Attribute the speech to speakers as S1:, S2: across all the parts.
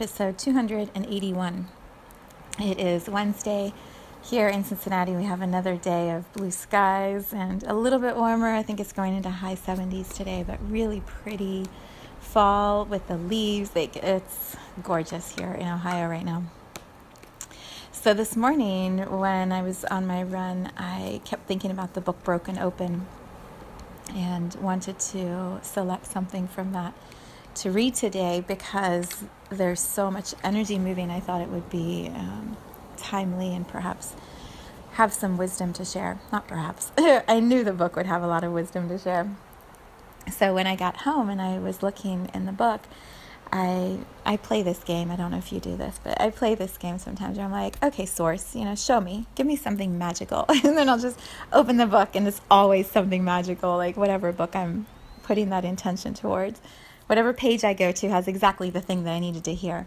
S1: Episode 281. It is Wednesday. Here in Cincinnati, we have another day of blue skies and a little bit warmer. I think it's going into high 70s today, but really pretty fall with the leaves. Like it's gorgeous here in Ohio right now. So this morning, when I was on my run, I kept thinking about the book Broken Open and wanted to select something from that to read today because there's so much energy moving. I thought it would be um, timely and perhaps have some wisdom to share. Not perhaps. I knew the book would have a lot of wisdom to share. So when I got home and I was looking in the book, I I play this game. I don't know if you do this, but I play this game sometimes I'm like, okay, source, you know, show me, give me something magical, and then I'll just open the book and it's always something magical, like whatever book I'm putting that intention towards whatever page I go to has exactly the thing that I needed to hear.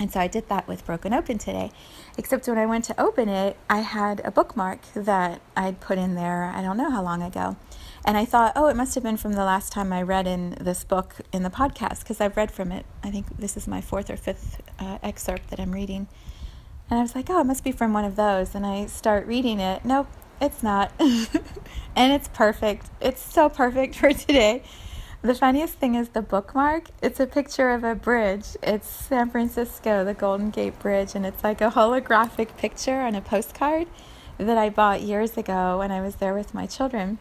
S1: And so I did that with Broken Open today. Except when I went to open it, I had a bookmark that I'd put in there, I don't know how long ago. And I thought, oh, it must have been from the last time I read in this book in the podcast, because I've read from it. I think this is my fourth or fifth uh, excerpt that I'm reading. And I was like, oh, it must be from one of those. And I start reading it. Nope, it's not. and it's perfect. It's so perfect for today. The funniest thing is the bookmark. It's a picture of a bridge. It's San Francisco, the Golden Gate Bridge, and it's like a holographic picture on a postcard that I bought years ago when I was there with my children.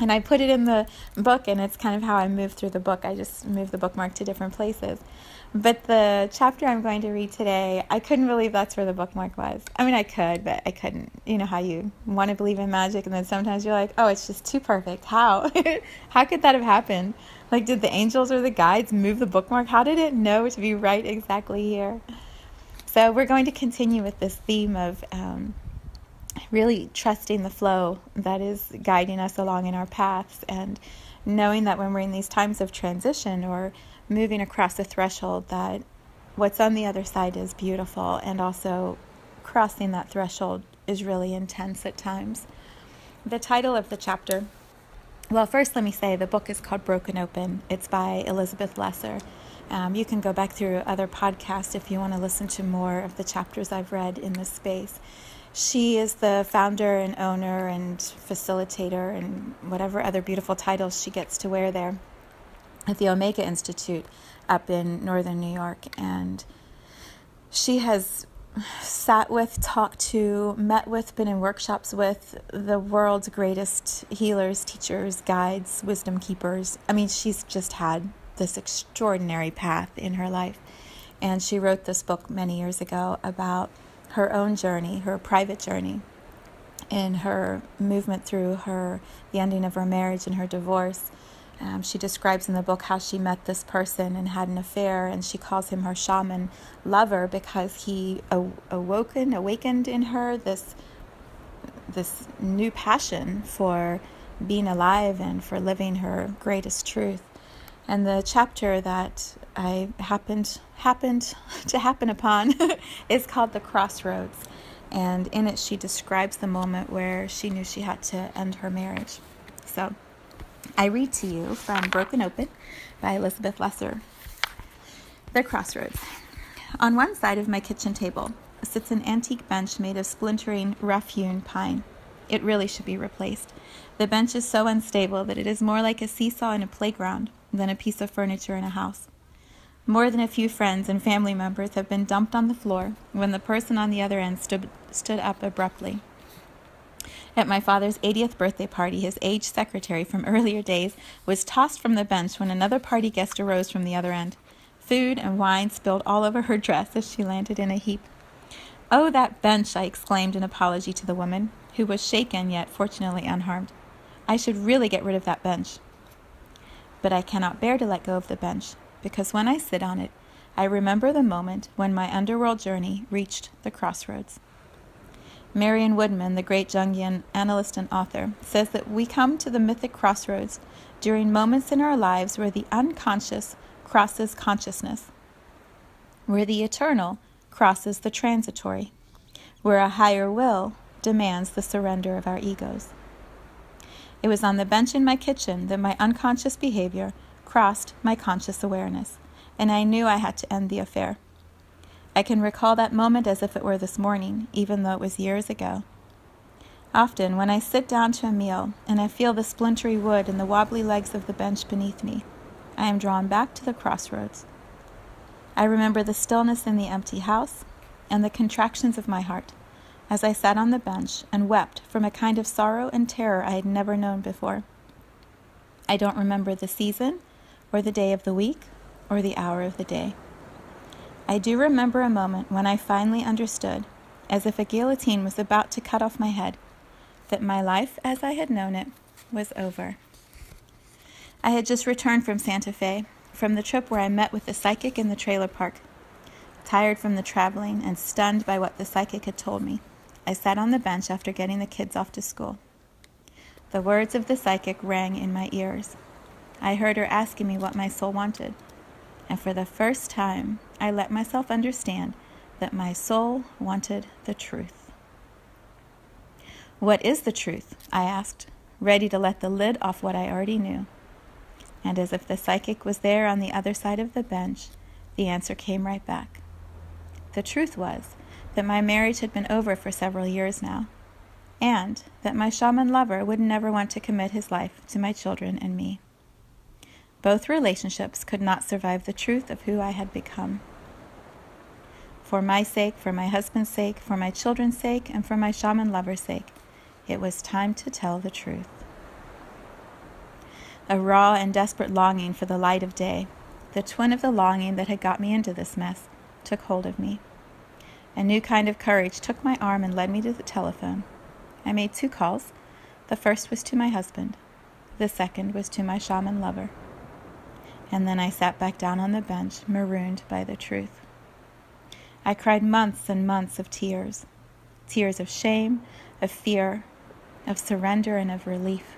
S1: And I put it in the book, and it's kind of how I move through the book. I just move the bookmark to different places. But the chapter I'm going to read today, I couldn't believe that's where the bookmark was. I mean, I could, but I couldn't. You know how you want to believe in magic, and then sometimes you're like, oh, it's just too perfect. How? how could that have happened? Like, did the angels or the guides move the bookmark? How did it know to be right exactly here? So, we're going to continue with this theme of um, really trusting the flow that is guiding us along in our paths and knowing that when we're in these times of transition or moving across a threshold that what's on the other side is beautiful and also crossing that threshold is really intense at times. The title of the chapter, well, first let me say the book is called Broken Open. It's by Elizabeth Lesser. Um, you can go back through other podcasts if you want to listen to more of the chapters I've read in this space. She is the founder and owner and facilitator and whatever other beautiful titles she gets to wear there at the Omega Institute up in northern New York. And she has sat with, talked to, met with, been in workshops with the world's greatest healers, teachers, guides, wisdom keepers. I mean, she's just had this extraordinary path in her life. And she wrote this book many years ago about her own journey, her private journey, in her movement through her the ending of her marriage and her divorce um, she describes in the book how she met this person and had an affair, and she calls him her shaman lover because he awoken, awakened in her this this new passion for being alive and for living her greatest truth. And the chapter that I happened happened to happen upon is called the Crossroads, and in it she describes the moment where she knew she had to end her marriage. So. I read to you from Broken Open by Elizabeth Lesser. The Crossroads. On one side of my kitchen table sits an antique bench made of splintering, rough hewn pine. It really should be replaced. The bench is so unstable that it is more like a seesaw in a playground than a piece of furniture in a house. More than a few friends and family members have been dumped on the floor when the person on the other end stood, stood up abruptly. At my father's 80th birthday party, his aged secretary from earlier days was tossed from the bench when another party guest arose from the other end. Food and wine spilled all over her dress as she landed in a heap. Oh, that bench! I exclaimed in apology to the woman, who was shaken yet fortunately unharmed. I should really get rid of that bench. But I cannot bear to let go of the bench, because when I sit on it, I remember the moment when my underworld journey reached the crossroads. Marion Woodman, the great Jungian analyst and author, says that we come to the mythic crossroads during moments in our lives where the unconscious crosses consciousness, where the eternal crosses the transitory, where a higher will demands the surrender of our egos. It was on the bench in my kitchen that my unconscious behavior crossed my conscious awareness, and I knew I had to end the affair. I can recall that moment as if it were this morning, even though it was years ago. Often, when I sit down to a meal and I feel the splintery wood and the wobbly legs of the bench beneath me, I am drawn back to the crossroads. I remember the stillness in the empty house and the contractions of my heart as I sat on the bench and wept from a kind of sorrow and terror I had never known before. I don't remember the season, or the day of the week, or the hour of the day. I do remember a moment when I finally understood, as if a guillotine was about to cut off my head, that my life as I had known it was over. I had just returned from Santa Fe, from the trip where I met with the psychic in the trailer park. Tired from the traveling and stunned by what the psychic had told me, I sat on the bench after getting the kids off to school. The words of the psychic rang in my ears. I heard her asking me what my soul wanted, and for the first time, I let myself understand that my soul wanted the truth. What is the truth? I asked, ready to let the lid off what I already knew and as if the psychic was there on the other side of the bench, the answer came right back. The truth was that my marriage had been over for several years now, and that my shaman lover would never want to commit his life to my children and me. Both relationships could not survive the truth of who I had become. For my sake, for my husband's sake, for my children's sake, and for my shaman lover's sake, it was time to tell the truth a raw and desperate longing for the light of day, the twin of the longing that had got me into this mess, took hold of me. A new kind of courage took my arm and led me to the telephone. I made two calls. The first was to my husband, the second was to my shaman lover. And then I sat back down on the bench, marooned by the truth. I cried months and months of tears tears of shame, of fear, of surrender, and of relief.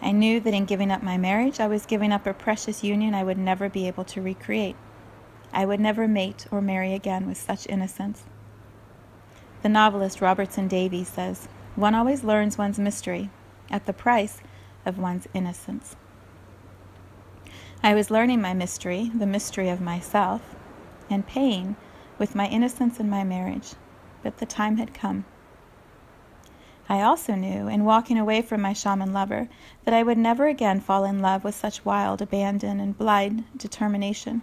S1: I knew that in giving up my marriage, I was giving up a precious union I would never be able to recreate. I would never mate or marry again with such innocence. The novelist Robertson Davies says, One always learns one's mystery at the price of one's innocence. I was learning my mystery, the mystery of myself, and paying with my innocence and my marriage, but the time had come. I also knew, in walking away from my shaman lover, that I would never again fall in love with such wild abandon and blind determination.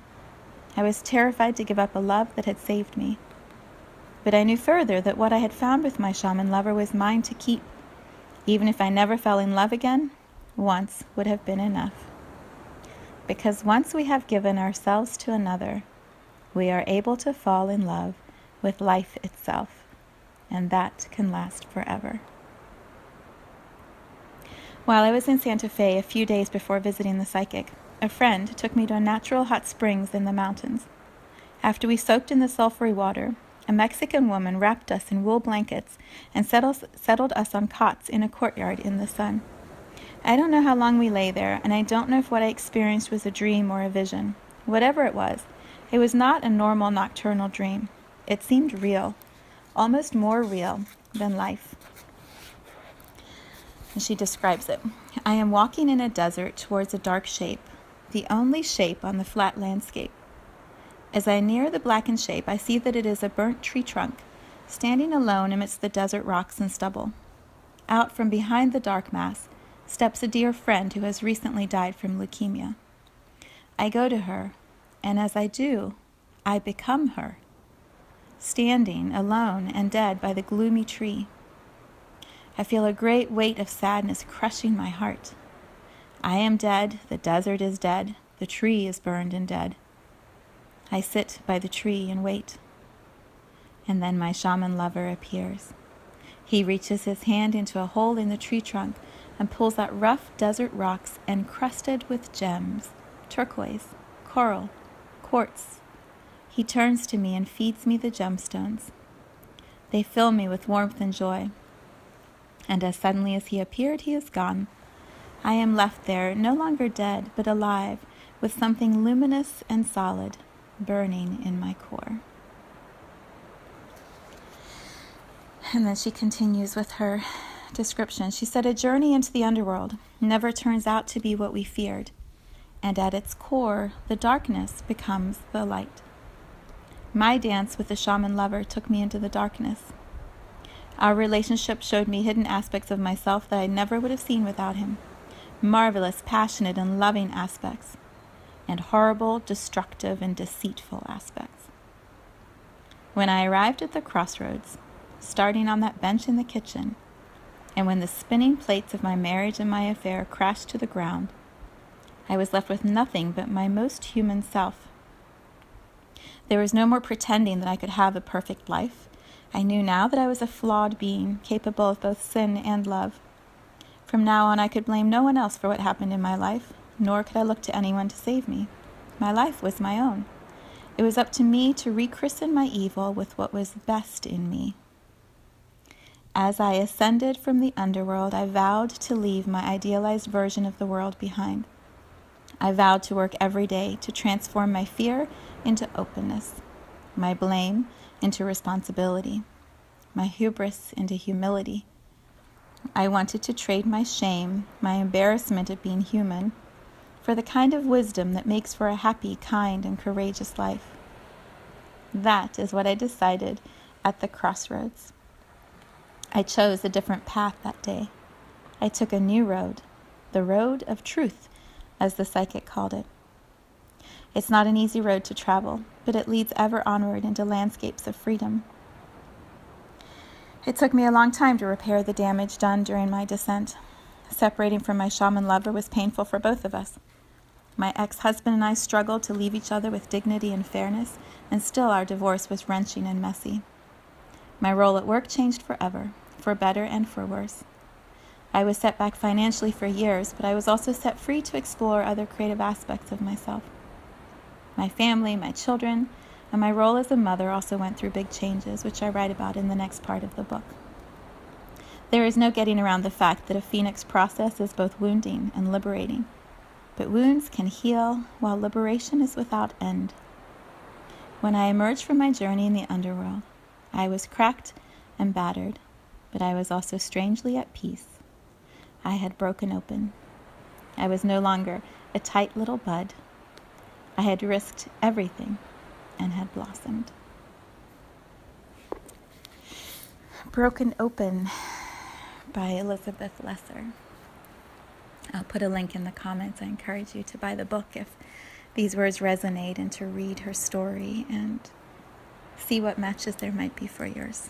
S1: I was terrified to give up a love that had saved me. But I knew further that what I had found with my shaman lover was mine to keep. Even if I never fell in love again, once would have been enough. Because once we have given ourselves to another, we are able to fall in love with life itself, and that can last forever. While I was in Santa Fe a few days before visiting the psychic, a friend took me to natural hot springs in the mountains. After we soaked in the sulphury water, a Mexican woman wrapped us in wool blankets and settled us on cots in a courtyard in the sun. I don't know how long we lay there, and I don't know if what I experienced was a dream or a vision. Whatever it was, it was not a normal nocturnal dream. It seemed real, almost more real than life and she describes it. I am walking in a desert towards a dark shape, the only shape on the flat landscape. As I near the blackened shape, I see that it is a burnt tree trunk, standing alone amidst the desert rocks and stubble. Out from behind the dark mass steps a dear friend who has recently died from leukemia. I go to her, and as I do, I become her, standing alone and dead by the gloomy tree. I feel a great weight of sadness crushing my heart. I am dead, the desert is dead, the tree is burned and dead. I sit by the tree and wait. And then my shaman lover appears. He reaches his hand into a hole in the tree trunk and pulls out rough desert rocks encrusted with gems turquoise, coral, quartz. He turns to me and feeds me the gemstones. They fill me with warmth and joy. And as suddenly as he appeared, he is gone. I am left there, no longer dead, but alive, with something luminous and solid burning in my core. And then she continues with her description. She said, A journey into the underworld never turns out to be what we feared, and at its core, the darkness becomes the light. My dance with the shaman lover took me into the darkness. Our relationship showed me hidden aspects of myself that I never would have seen without him marvelous, passionate, and loving aspects, and horrible, destructive, and deceitful aspects. When I arrived at the crossroads, starting on that bench in the kitchen, and when the spinning plates of my marriage and my affair crashed to the ground, I was left with nothing but my most human self. There was no more pretending that I could have a perfect life. I knew now that I was a flawed being, capable of both sin and love. From now on, I could blame no one else for what happened in my life, nor could I look to anyone to save me. My life was my own. It was up to me to rechristen my evil with what was best in me. As I ascended from the underworld, I vowed to leave my idealized version of the world behind. I vowed to work every day to transform my fear into openness, my blame into responsibility, my hubris into humility. I wanted to trade my shame, my embarrassment of being human, for the kind of wisdom that makes for a happy, kind, and courageous life. That is what I decided at the crossroads. I chose a different path that day. I took a new road, the road of truth, as the psychic called it. It's not an easy road to travel, but it leads ever onward into landscapes of freedom. It took me a long time to repair the damage done during my descent. Separating from my shaman lover was painful for both of us. My ex husband and I struggled to leave each other with dignity and fairness, and still our divorce was wrenching and messy. My role at work changed forever for better and for worse. I was set back financially for years, but I was also set free to explore other creative aspects of myself. My family, my children, and my role as a mother also went through big changes, which I write about in the next part of the book. There is no getting around the fact that a phoenix process is both wounding and liberating, but wounds can heal while liberation is without end. When I emerged from my journey in the underworld, I was cracked and battered, but I was also strangely at peace. I had broken open. I was no longer a tight little bud. I had risked everything and had blossomed. Broken Open by Elizabeth Lesser. I'll put a link in the comments. I encourage you to buy the book if these words resonate and to read her story and see what matches there might be for yours.